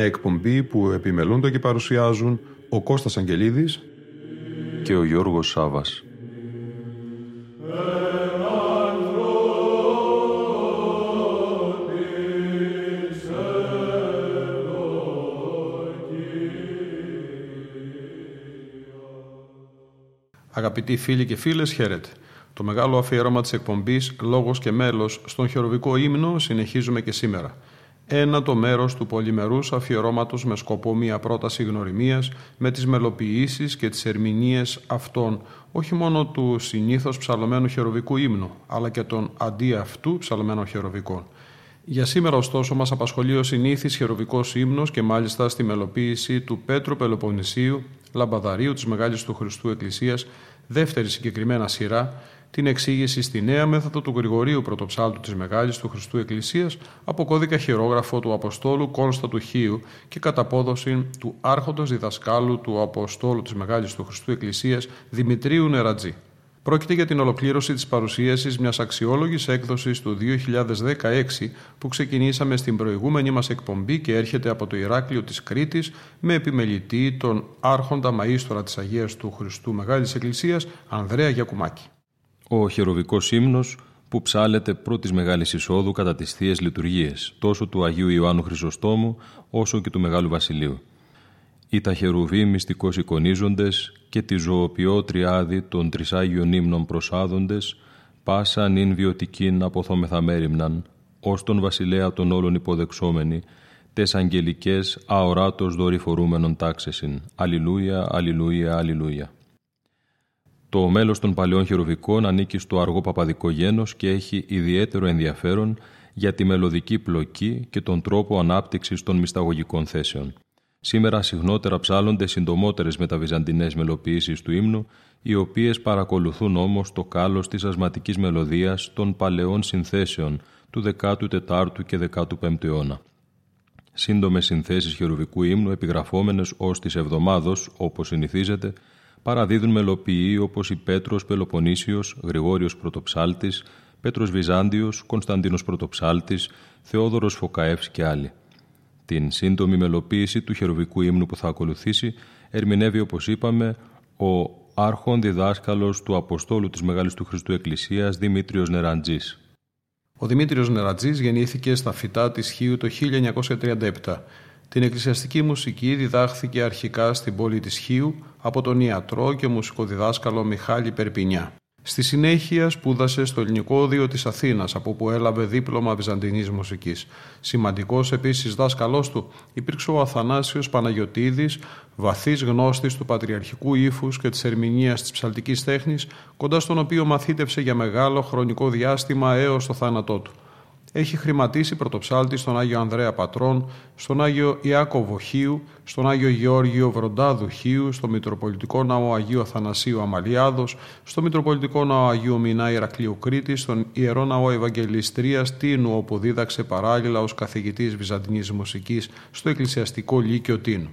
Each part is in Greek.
Μια εκπομπή που επιμελούνται και παρουσιάζουν ο Κώστας Αγγελίδης και ο Γιώργος Σάβας. Αγαπητοί φίλοι και φίλες, χαίρετε. Το μεγάλο αφιέρωμα της εκπομπής «Λόγος και μέλος» στον χειροβικό ύμνο συνεχίζουμε και σήμερα – ένα το μέρος του πολυμερούς αφιερώματος με σκοπό μια πρόταση γνωριμίας με τις μελοποιήσεις και τις ερμηνείες αυτών, όχι μόνο του συνήθως ψαλωμένου χεροβικού ύμνου, αλλά και των αντί αυτού ψαλωμένων χεροβικών. Για σήμερα ωστόσο μας απασχολεί ο συνήθις χεροβικός ύμνος και μάλιστα στη μελοποίηση του Πέτρου Πελοποννησίου, λαμπαδαρίου της Μεγάλης του Χριστού Εκκλησίας, δεύτερη συγκεκριμένα σειρά, την εξήγηση στη νέα μέθοδο του Γρηγορίου Πρωτοψάλτου της Μεγάλης του Χριστού Εκκλησίας από κώδικα χειρόγραφο του Αποστόλου Κόνστα του Χίου και κατά απόδοση του άρχοντος διδασκάλου του Αποστόλου της Μεγάλης του Χριστού Εκκλησίας Δημητρίου Νερατζή. Πρόκειται για την ολοκλήρωση της παρουσίασης μιας αξιόλογης έκδοσης του 2016 που ξεκινήσαμε στην προηγούμενη μας εκπομπή και έρχεται από το Ηράκλειο της Κρήτης με επιμελητή τον άρχοντα μαΐστορα της Αγίας του Χριστού Μεγάλης Εκκλησίας Ανδρέα Γιακουμάκη ο χεροβικός ύμνος που ψάλεται πρώτης Μεγάλης Εισόδου κατά τις Θείες Λειτουργίες, τόσο του Αγίου Ιωάννου Χρυσοστόμου όσο και του Μεγάλου Βασιλείου. Οι τα χερουβοί μυστικώς εικονίζοντες και τη ζωοποιό τριάδη των τρισάγιων ύμνων προσάδοντες, πάσαν ειν βιωτικήν αποθόμεθα μέρημναν, ως τον βασιλέα των όλων υποδεξόμενοι, τες αγγελικές αοράτος δορυφορούμενων τάξεσιν. Αλληλούια, αλληλούια, αλληλούια. Το μέλος των παλαιών χειροβικών ανήκει στο αργό παπαδικό γένος και έχει ιδιαίτερο ενδιαφέρον για τη μελωδική πλοκή και τον τρόπο ανάπτυξης των μυσταγωγικών θέσεων. Σήμερα συχνότερα ψάλλονται συντομότερες μεταβυζαντινές μελοποιήσεις του ύμνου, οι οποίες παρακολουθούν όμως το κάλος της ασματικής μελωδίας των παλαιών συνθέσεων του 14ου και 15ου αιώνα. Σύντομες συνθέσεις χερουβικού ύμνου επιγραφόμενες ως της εβδομάδος, όπως συνηθίζεται, παραδίδουν μελοποιοί όπως η Πέτρος Πελοποννήσιος, Γρηγόριος Πρωτοψάλτης, Πέτρος Βυζάντιος, Κωνσταντίνος Πρωτοψάλτης, Θεόδωρος Φωκαεύς και άλλοι. Την σύντομη μελοποίηση του χεροβικού ύμνου που θα ακολουθήσει ερμηνεύει όπως είπαμε ο άρχον διδάσκαλος του Αποστόλου της Μεγάλης του Χριστού Εκκλησίας Δημήτριος Νεραντζής. Ο Δημήτριος Νεραντζής γεννήθηκε στα φυτά της Χίου το 1937 την εκκλησιαστική μουσική διδάχθηκε αρχικά στην πόλη της Χίου από τον ιατρό και μουσικοδιδάσκαλο Μιχάλη Περπινιά. Στη συνέχεια σπούδασε στο Ελληνικό Όδιο της Αθήνας, από που έλαβε δίπλωμα βυζαντινής μουσικής. Σημαντικός επίσης δάσκαλός του υπήρξε ο Αθανάσιος Παναγιωτίδης, βαθύς γνώστης του πατριαρχικού ύφους και της ερμηνείας της ψαλτικής τέχνης, κοντά στον οποίο μαθήτευσε για μεγάλο χρονικό διάστημα έως το θάνατό του έχει χρηματίσει πρωτοψάλτη στον Άγιο Ανδρέα Πατρών, στον Άγιο Ιάκωβο Χίου, στον Άγιο Γεώργιο Βροντάδου Χίου, στο Μητροπολιτικό Ναό Αγίου Αθανασίου Αμαλιάδος, στο Μητροπολιτικό Ναό Αγίου Μινά Ηρακλείου Κρήτη, στον Ιερό Ναό Ευαγγελιστρίας Τίνου, όπου δίδαξε παράλληλα ως καθηγητής Βυζαντινής Μουσικής στο Εκκλησιαστικό Λύκειο Τίνου.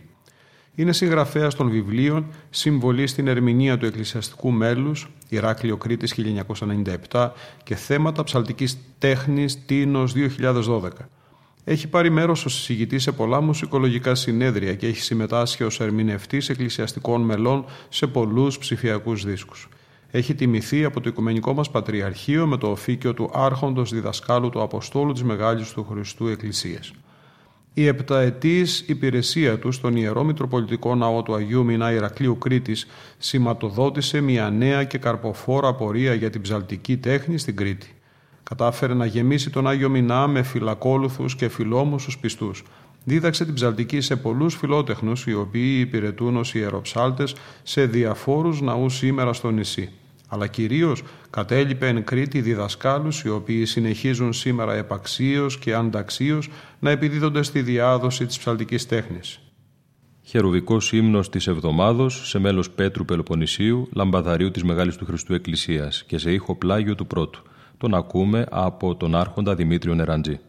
Είναι συγγραφέας των βιβλίων «Συμβολή στην ερμηνεία του εκκλησιαστικού μέλους» Ηράκλειο Κρήτης 1997 και «Θέματα ψαλτικής τέχνης» Τίνος 2012. Έχει πάρει μέρος ως συζητητή σε πολλά μουσικολογικά συνέδρια και έχει συμμετάσχει ως ερμηνευτής εκκλησιαστικών μελών σε πολλούς ψηφιακούς δίσκους. Έχει τιμηθεί από το Οικουμενικό μας Πατριαρχείο με το οφίκιο του Άρχοντος Διδασκάλου του Αποστόλου της Μεγάλης του Χριστού Εκκλησίας. Η επταετής υπηρεσία του στον Ιερό Μητροπολιτικό Ναό του Αγίου Μινά Ηρακλείου Κρήτης σηματοδότησε μια νέα και καρποφόρα πορεία για την ψαλτική τέχνη στην Κρήτη. Κατάφερε να γεμίσει τον Άγιο Μινά με φυλακόλουθους και φιλόμουσους πιστούς. Δίδαξε την ψαλτική σε πολλούς φιλότεχνους οι οποίοι υπηρετούν ως ιεροψάλτες σε διαφόρους ναούς σήμερα στο νησί. Αλλά κυρίως κατέλειπε εν Κρήτη διδασκάλους οι οποίοι συνεχίζουν σήμερα επαξίως και ανταξίως να επιδίδονται στη διάδοση της ψαλτικής τέχνης. Χερουβικός ύμνος της εβδομάδος σε μέλος Πέτρου Πελοποννησίου, λαμπαδαρίου της Μεγάλης του Χριστού Εκκλησίας και σε ήχο πλάγιο του πρώτου. Τον ακούμε από τον άρχοντα Δημήτριο Νεραντζή.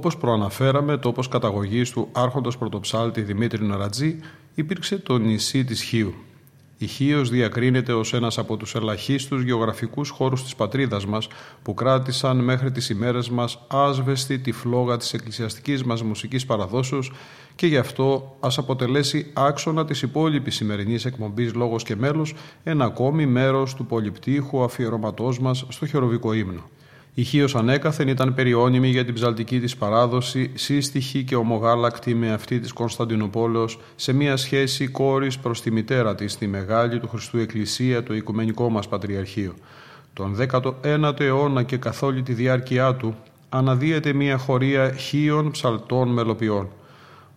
Όπως προαναφέραμε, το όπως καταγωγής του άρχοντος πρωτοψάλτη Δημήτρη Νορατζή υπήρξε το νησί της Χίου. Η Χίος διακρίνεται ως ένας από τους ελαχίστους γεωγραφικούς χώρους της πατρίδας μας που κράτησαν μέχρι τις ημέρες μας άσβεστη τη φλόγα της εκκλησιαστικής μας μουσικής παραδόσεως και γι' αυτό ας αποτελέσει άξονα της υπόλοιπης σημερινής εκπομπής «Λόγος και μέλος» ένα ακόμη μέρος του πολυπτύχου αφιερωματός μας στο χεροβικό ύμνο. Η Χίος ανέκαθεν ήταν περιώνυμη για την ψαλτική της παράδοση, σύστοιχη και ομογάλακτη με αυτή της Κωνσταντινούπολεως, σε μια σχέση κόρης προς τη μητέρα της, τη Μεγάλη του Χριστού Εκκλησία, το Οικουμενικό μας Πατριαρχείο. Τον 19ο αιώνα και καθ' όλη τη διάρκεια του, αναδύεται μια χωρία χίων ψαλτών μελοποιών.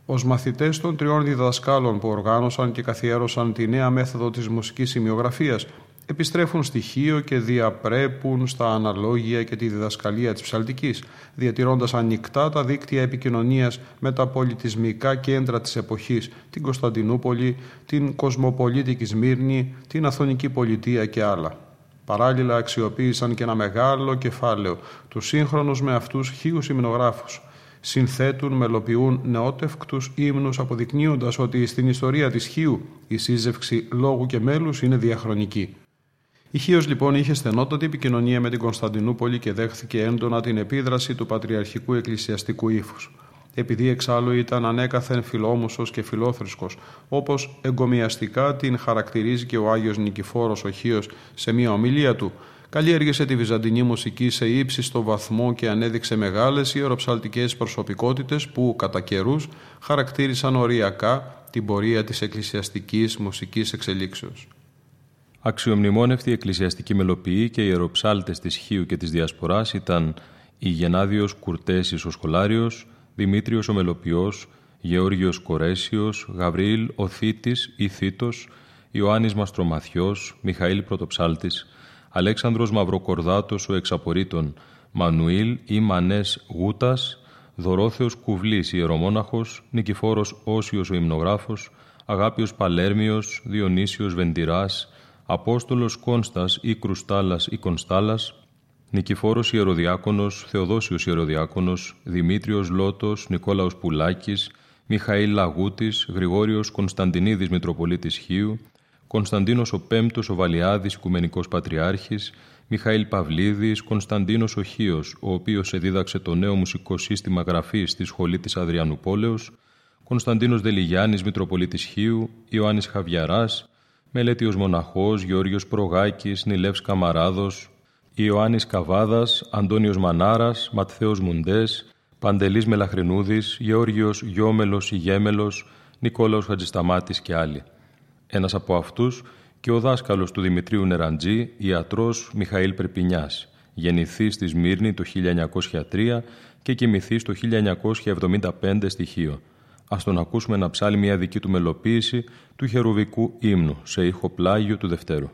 Ω μαθητές των τριών διδασκάλων που οργάνωσαν και καθιέρωσαν τη νέα μέθοδο της μουσικής σημειογραφίας, επιστρέφουν στοιχείο και διαπρέπουν στα αναλόγια και τη διδασκαλία της ψαλτικής, διατηρώντας ανοιχτά τα δίκτυα επικοινωνίας με τα πολιτισμικά κέντρα της εποχής, την Κωνσταντινούπολη, την Κοσμοπολίτικη Σμύρνη, την Αθωνική Πολιτεία και άλλα. Παράλληλα αξιοποίησαν και ένα μεγάλο κεφάλαιο, τους σύγχρονους με αυτούς χίους υμνογράφους, συνθέτουν, μελοποιούν νεότευκτους ύμνους αποδεικνύοντας ότι στην ιστορία της Χίου η σύζευξη λόγου και μέλους είναι διαχρονική. Η Χίος λοιπόν είχε στενότατη επικοινωνία με την Κωνσταντινούπολη και δέχθηκε έντονα την επίδραση του πατριαρχικού εκκλησιαστικού ύφους. Επειδή εξάλλου ήταν ανέκαθεν φιλόμουσος και φιλόθρησκος, όπως εγκομιαστικά την χαρακτηρίζει και ο Άγιος Νικηφόρος ο Χίος σε μια ομιλία του, καλλιέργησε τη βυζαντινή μουσική σε ύψιστο βαθμό και ανέδειξε μεγάλες ιεροψαλτικές προσωπικότητες που κατά καιρούς χαρακτήρισαν οριακά την πορεία της εκκλησιαστικής μουσικής εξελίξεως. Αξιομνημόνευτοι εκκλησιαστικοί μελοποιοί και ιεροψάλτες της Χίου και της Διασποράς ήταν η Γενάδιος Κουρτέσης ο Σχολάριος, Δημήτριος ο Μελοποιός, Γεώργιος Κορέσιος, Γαβρίλ ο Θήτης ή Θήτος, Ιωάννης Μαστρομαθιός, Μιχαήλ Πρωτοψάλτης, Αλέξανδρος Μαυροκορδάτος ο Εξαπορήτων, Μανουήλ ή Μανές Γούτας, Δωρόθεος Κουβλής Ιερομόναχος, Νικηφόρος Όσιος ο Υμνογράφος, Αγάπιος Παλέρμιος, Διονύσιος Βεντηράς, Απόστολος Κόνστας ή Κρουστάλας ή Κονστάλας, Νικηφόρος Ιεροδιάκονος, Θεοδόσιος Ιεροδιάκονος, Δημήτριος Λότος, Νικόλαος Πουλάκης, Μιχαήλ Λαγούτης, Γρηγόριος Κωνσταντινίδης Μητροπολίτης Χίου, Κωνσταντίνος ο Πέμπτος ο Βαλιάδης Οικουμενικός Πατριάρχης, Μιχαήλ Παυλίδης, Κωνσταντίνος ο Χίος, ο οποίος εδίδαξε το νέο μουσικό σύστημα γραφής στη Σχολή της Αδριανουπόλεως, Κωνσταντίνος Δελιγιάννης Μητροπολίτης Χίου, Ιωάννης Χαβιαράς, Μελέτιος Μοναχός, Γεώργιος Προγάκης, Νιλεύς Καμαράδος, Ιωάννης Καβάδας, Αντώνιος Μανάρας, Ματθαίος Μουντές, Παντελής Μελαχρινούδης, Γεώργιος Γιώμελος Ιγέμελος, Νικόλαος Χατζησταμάτης και άλλοι. Ένας από αυτούς και ο δάσκαλος του Δημητρίου Νεραντζή, ιατρός Μιχαήλ Περπινιάς, γεννηθή στη Σμύρνη το 1903 και κοιμηθεί το 1975 στοιχείο. Ας τον ακούσουμε να ψάλει μια δική του μελοποίηση του χερουβικού ύμνου σε ήχο πλάγιο του Δευτέρου.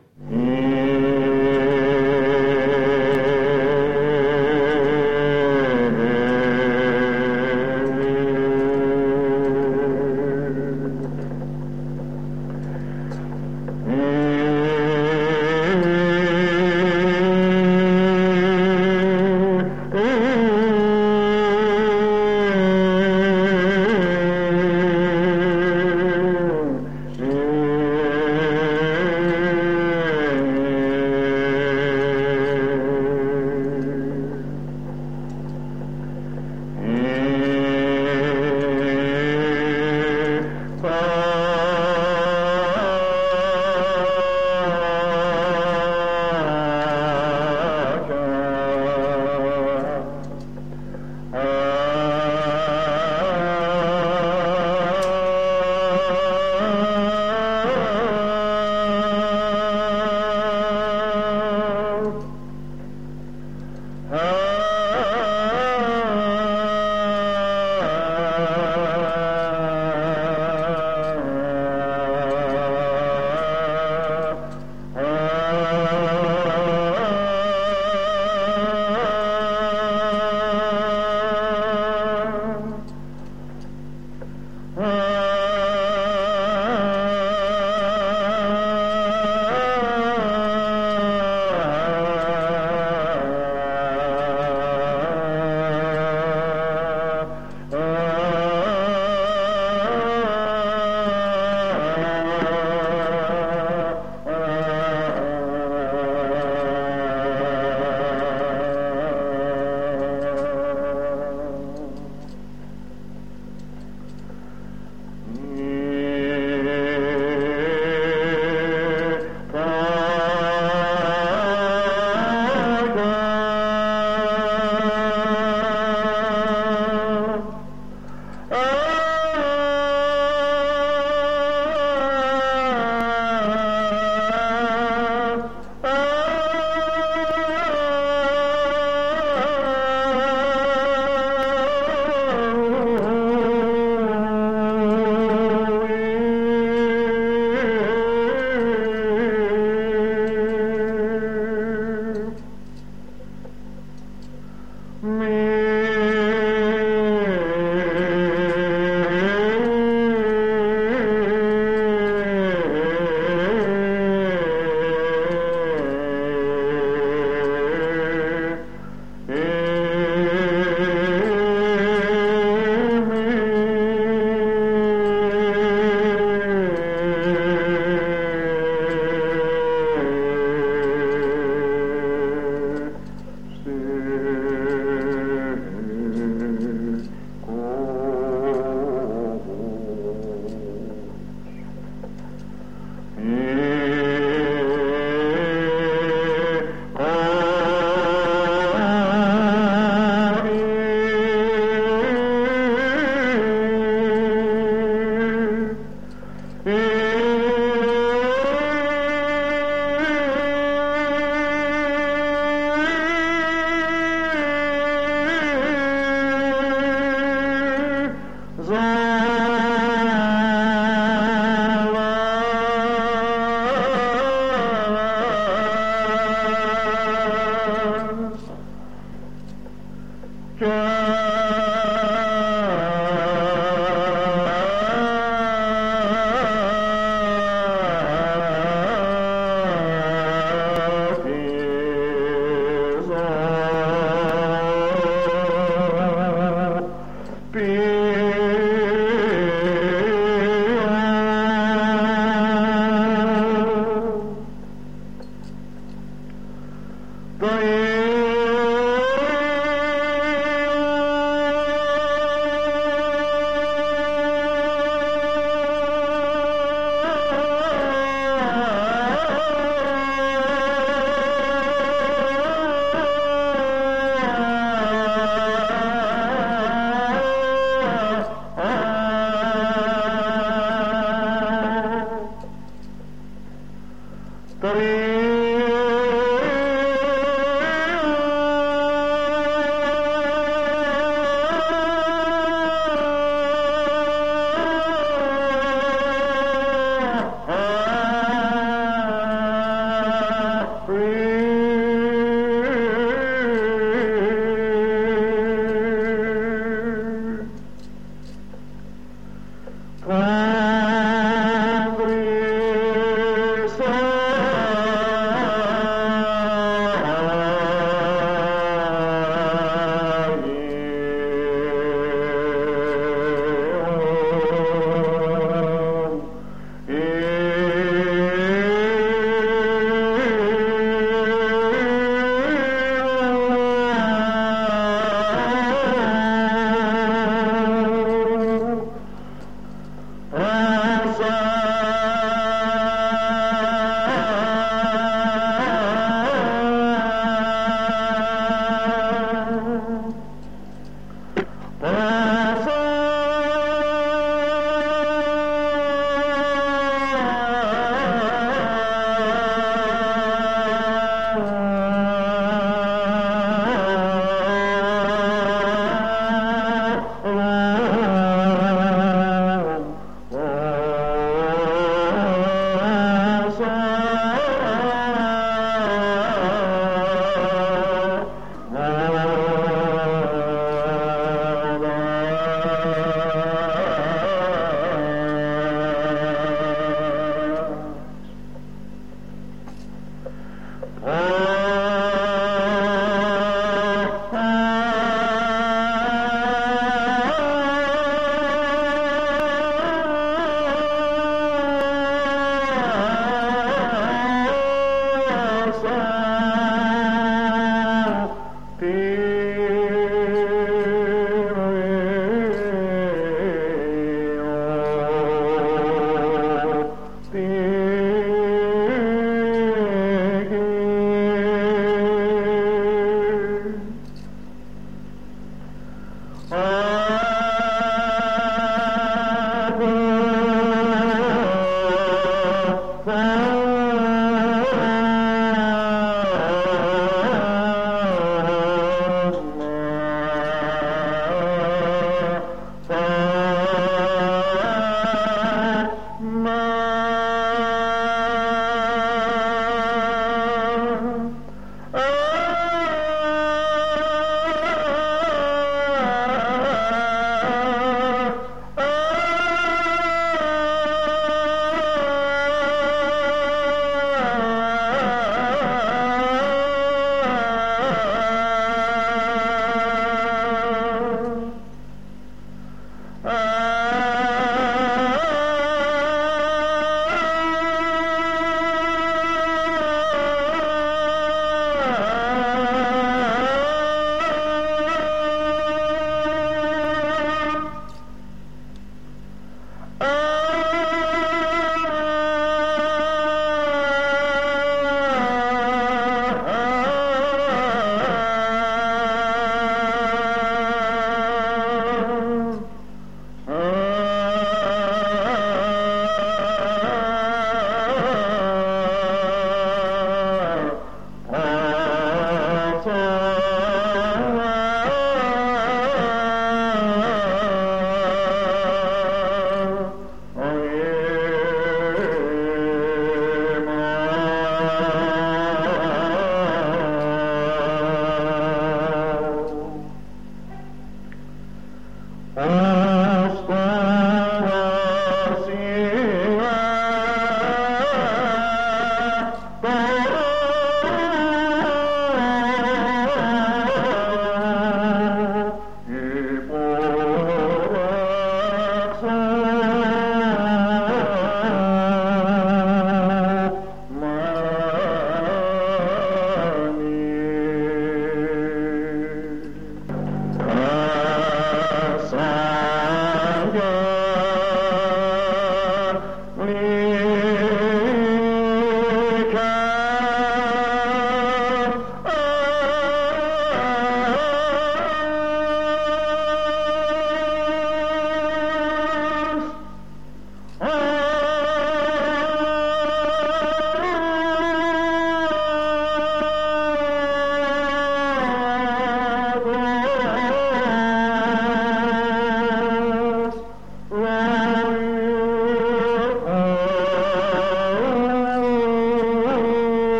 嗯。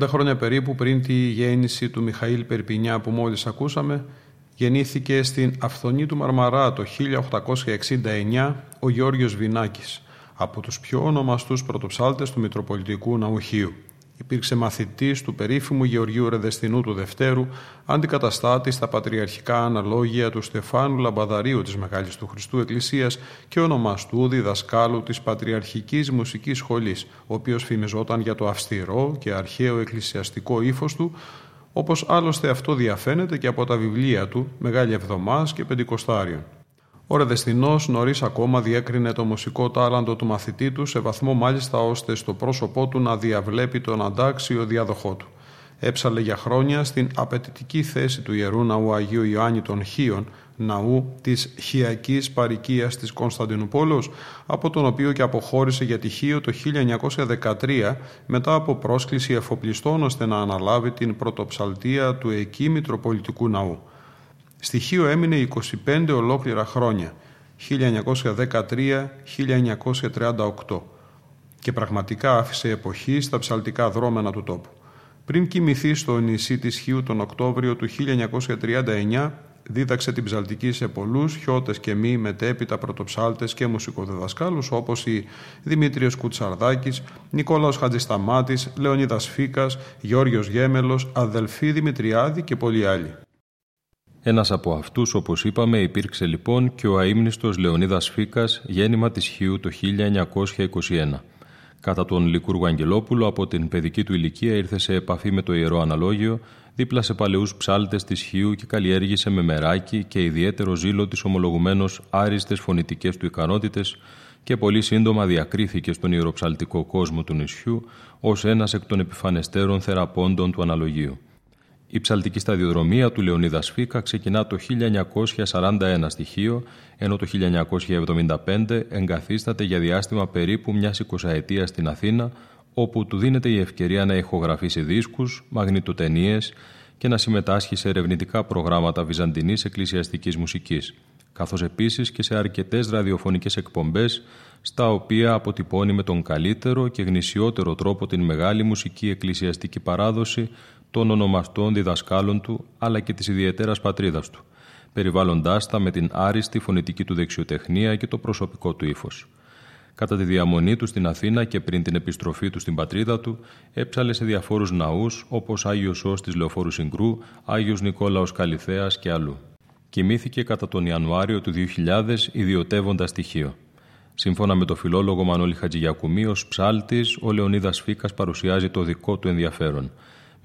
30 χρόνια περίπου πριν τη γέννηση του Μιχαήλ Περπινιά που μόλις ακούσαμε, γεννήθηκε στην Αυθονή του Μαρμαρά το 1869 ο Γιώργος Βινάκης, από τους πιο ονομαστούς πρωτοψάλτες του Μητροπολιτικού Ναουχίου. Υπήρξε μαθητής του περίφημου Γεωργίου Ρεδεστινού του Δευτέρου, αντικαταστάτης στα πατριαρχικά αναλόγια του Στεφάνου Λαμπαδαρίου της Μεγάλης του Χριστού Εκκλησίας και ονομαστού διδασκάλου της Πατριαρχικής Μουσικής Σχολής, ο οποίος φημιζόταν για το αυστηρό και αρχαίο εκκλησιαστικό ύφος του, όπως άλλωστε αυτό διαφαίνεται και από τα βιβλία του «Μεγάλη Εβδομάς» και «Πεντηκοστάριον». Ο Ρεδεστινό νωρίς ακόμα διέκρινε το μουσικό τάλαντο του μαθητή του σε βαθμό μάλιστα ώστε στο πρόσωπό του να διαβλέπει τον αντάξιο διάδοχό του. Έψαλε για χρόνια στην απαιτητική θέση του ιερού ναού Αγίου Ιωάννη των Χίων, ναού της Χιακής Παρικίας της Κωνσταντινούπολης, από τον οποίο και αποχώρησε για τη Χίο το 1913 μετά από πρόσκληση εφοπλιστών ώστε να αναλάβει την πρωτοψαλτία του εκεί Μητροπολιτικού Ναού. Στοιχείο έμεινε 25 ολόκληρα χρόνια, 1913-1938 και πραγματικά άφησε εποχή στα ψαλτικά δρόμενα του τόπου. Πριν κοιμηθεί στο νησί της Χίου τον Οκτώβριο του 1939, δίδαξε την ψαλτική σε πολλούς χιώτες και μη μετέπειτα πρωτοψάλτες και μουσικοδεδασκάλους όπως οι Δημήτριος Κουτσαρδάκης, Νικόλαος Χατζησταμάτης, Λεωνίδας Φίκας, Γιώργος Γέμελος, Αδελφή Δημητριάδη και πολλοί άλλοι. Ένας από αυτούς, όπως είπαμε, υπήρξε λοιπόν και ο αείμνηστος Λεωνίδας Φίκας, γέννημα της Χίου το 1921. Κατά τον Λικούργο Αγγελόπουλο, από την παιδική του ηλικία ήρθε σε επαφή με το Ιερό Αναλόγιο, δίπλα σε παλαιούς ψάλτες της Χίου και καλλιέργησε με μεράκι και ιδιαίτερο ζήλο τις ομολογουμένως άριστες φωνητικές του ικανότητες και πολύ σύντομα διακρίθηκε στον ιεροψαλτικό κόσμο του νησιού ως ένας εκ των επιφανεστέρων θεραπώντων του αναλογίου. Η ψαλτική σταδιοδρομία του Λεωνίδα Σφίκα ξεκινά το 1941 στοιχείο, ενώ το 1975 εγκαθίσταται για διάστημα περίπου μιας εικοσαετίας στην Αθήνα, όπου του δίνεται η ευκαιρία να ηχογραφήσει δίσκους, μαγνητοτενίες και να συμμετάσχει σε ερευνητικά προγράμματα βυζαντινής εκκλησιαστικής μουσικής, καθώς επίσης και σε αρκετές ραδιοφωνικές εκπομπές, στα οποία αποτυπώνει με τον καλύτερο και γνησιότερο τρόπο την μεγάλη μουσική εκκλησιαστική παράδοση των ονομαστών διδασκάλων του αλλά και της ιδιαιτέρας πατρίδας του, περιβάλλοντάς τα με την άριστη φωνητική του δεξιοτεχνία και το προσωπικό του ύφος. Κατά τη διαμονή του στην Αθήνα και πριν την επιστροφή του στην πατρίδα του, έψαλε σε διαφόρους ναούς όπως Άγιος Ός της Λεωφόρου Συγκρού, Άγιος Νικόλαος Καλιθέας και αλλού. Κοιμήθηκε κατά τον Ιανουάριο του 2000 ιδιωτεύοντας στοιχείο. Σύμφωνα με το φιλόλογο Μανώλη Χατζηγιακουμή, ως ψάλτης, ο Λεωνίδας Φίκα παρουσιάζει το δικό του ενδιαφέρον.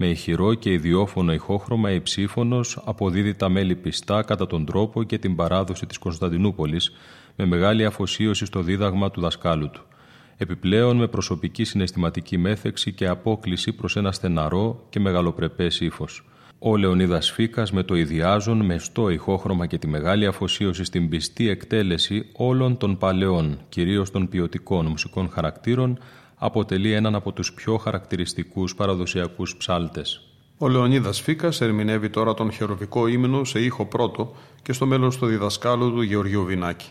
Με ηχηρό και ιδιόφωνο ηχόχρωμα υψήφωνος αποδίδει τα μέλη πιστά κατά τον τρόπο και την παράδοση της Κωνσταντινούπολης με μεγάλη αφοσίωση στο δίδαγμα του δασκάλου του. Επιπλέον με προσωπική συναισθηματική μέθεξη και απόκληση προς ένα στεναρό και μεγαλοπρεπές ύφος. Ο Λεωνίδας Φίκας με το ιδιάζον μεστό ηχόχρωμα και τη μεγάλη αφοσίωση στην πιστή εκτέλεση όλων των παλαιών, κυρίως των ποιοτικών μουσικών χαρακτήρων, αποτελεί έναν από τους πιο χαρακτηριστικούς παραδοσιακούς ψάλτες. Ο Λεωνίδας Φίκας ερμηνεύει τώρα τον χεροβικό ύμνο σε ήχο πρώτο και στο μέλλον στο διδασκάλο του Γεωργίου Βινάκη.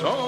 So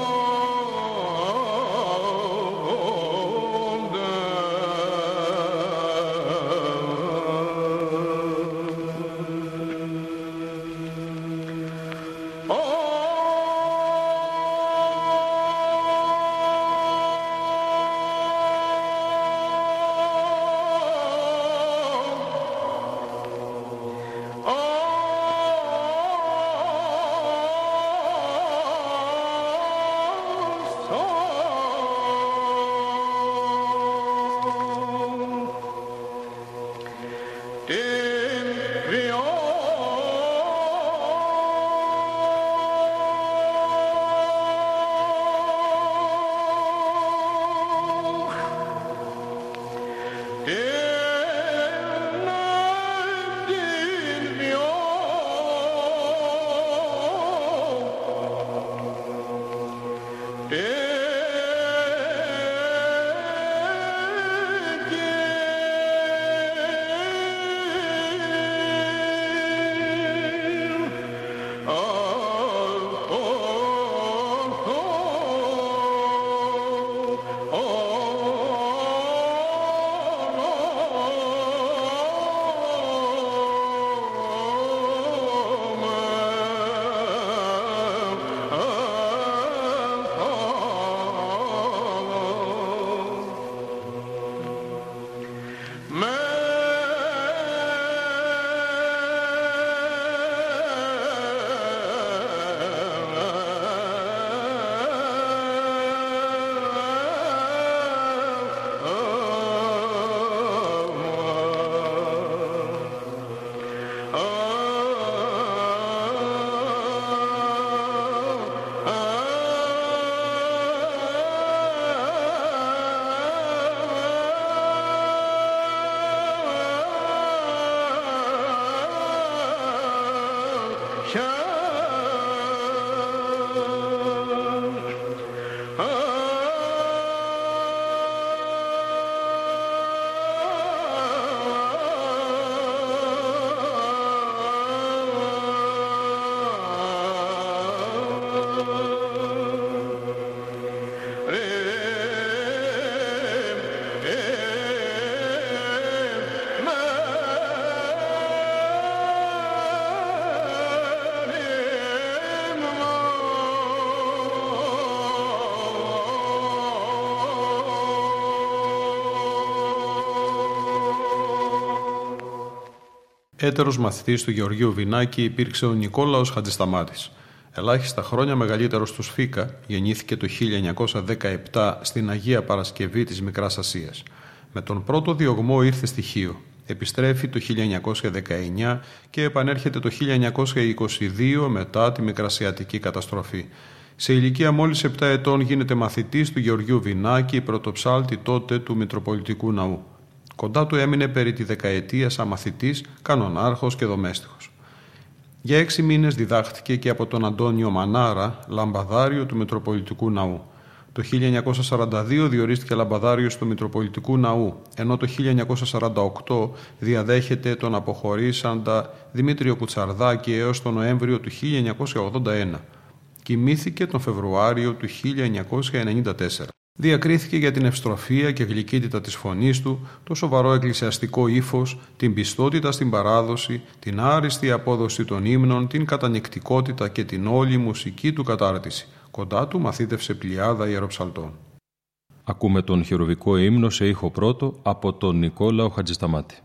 Έτερος μαθητής του Γεωργίου Βινάκη υπήρξε ο Νικόλαος Χατζησταμάτης. Ελάχιστα χρόνια μεγαλύτερος του Σφίκα, γεννήθηκε το 1917 στην Αγία Παρασκευή της Μικράς Ασίας. Με τον πρώτο διωγμό ήρθε στοιχείο. Επιστρέφει το 1919 και επανέρχεται το 1922 μετά τη Μικρασιατική καταστροφή. Σε ηλικία μόλις 7 ετών γίνεται μαθητής του Γεωργίου Βινάκη, πρωτοψάλτη τότε του Μητροπολιτικού Ναού. Κοντά του έμεινε περί τη δεκαετία σαν μαθητής, κανονάρχος και δομέστιχος. Για έξι μήνες διδάχτηκε και από τον Αντώνιο Μανάρα, λαμπαδάριο του Μητροπολιτικού Ναού. Το 1942 διορίστηκε λαμπαδάριος του Μητροπολιτικού Ναού, ενώ το 1948 διαδέχεται τον αποχωρήσαντα Δημήτριο Κουτσαρδάκη έως τον Νοέμβριο του 1981. Κοιμήθηκε τον Φεβρουάριο του 1994. Διακρίθηκε για την ευστροφία και γλυκύτητα της φωνής του, το σοβαρό εκκλησιαστικό ύφος, την πιστότητα στην παράδοση, την άριστη απόδοση των ύμνων, την κατανεκτικότητα και την όλη μουσική του κατάρτιση. Κοντά του μαθήτευσε πλειάδα ιεροψαλτών. Ακούμε τον χειροβικό ύμνο σε ήχο πρώτο από τον Νικόλαο Χατζησταμάτη.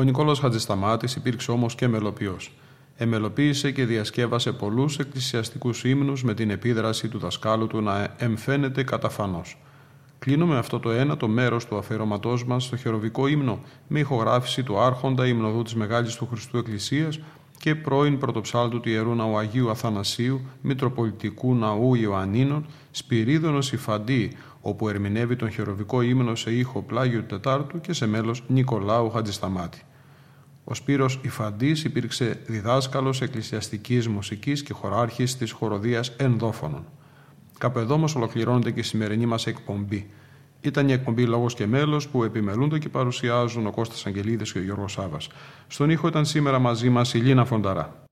Ο Νικόλαος Χατζησταμάτης υπήρξε όμως και μελοποιός. Εμελοποίησε και διασκεύασε πολλούς εκκλησιαστικούς ύμνους με την επίδραση του δασκάλου του να εμφαίνεται καταφανώς. Κλείνουμε αυτό το ένα το μέρος του αφιερωματός μας στο χεροβικό ύμνο με ηχογράφηση του Άρχοντα υμνοδού της Μεγάλης του Χριστού Εκκλησίας και πρώην πρωτοψάλτου του ιερού ναού Αγίου Αθανασίου, Μητροπολιτικού Ναού Ιωαννίνων, Σπυρίδωνο Ιφαντή, όπου ερμηνεύει τον χεροβικό ύμνο σε ήχο Πλάγιου Τετάρτου και σε μέλος Νικολάου Χατζησταμάτη. Ο Σπύρος Ιφαντής υπήρξε διδάσκαλος εκκλησιαστικής μουσικής και χωράρχης της χοροδίας ενδόφωνων. Κάπου εδώ όμως ολοκληρώνεται και η σημερινή μας εκπομπή. Ήταν η εκπομπή Λόγος και Μέλος που επιμελούνται και παρουσιάζουν ο Κώστας Αγγελίδης και ο Γιώργος Σάβα. Στον ήχο ήταν σήμερα μαζί μας η Λίνα Φονταρά.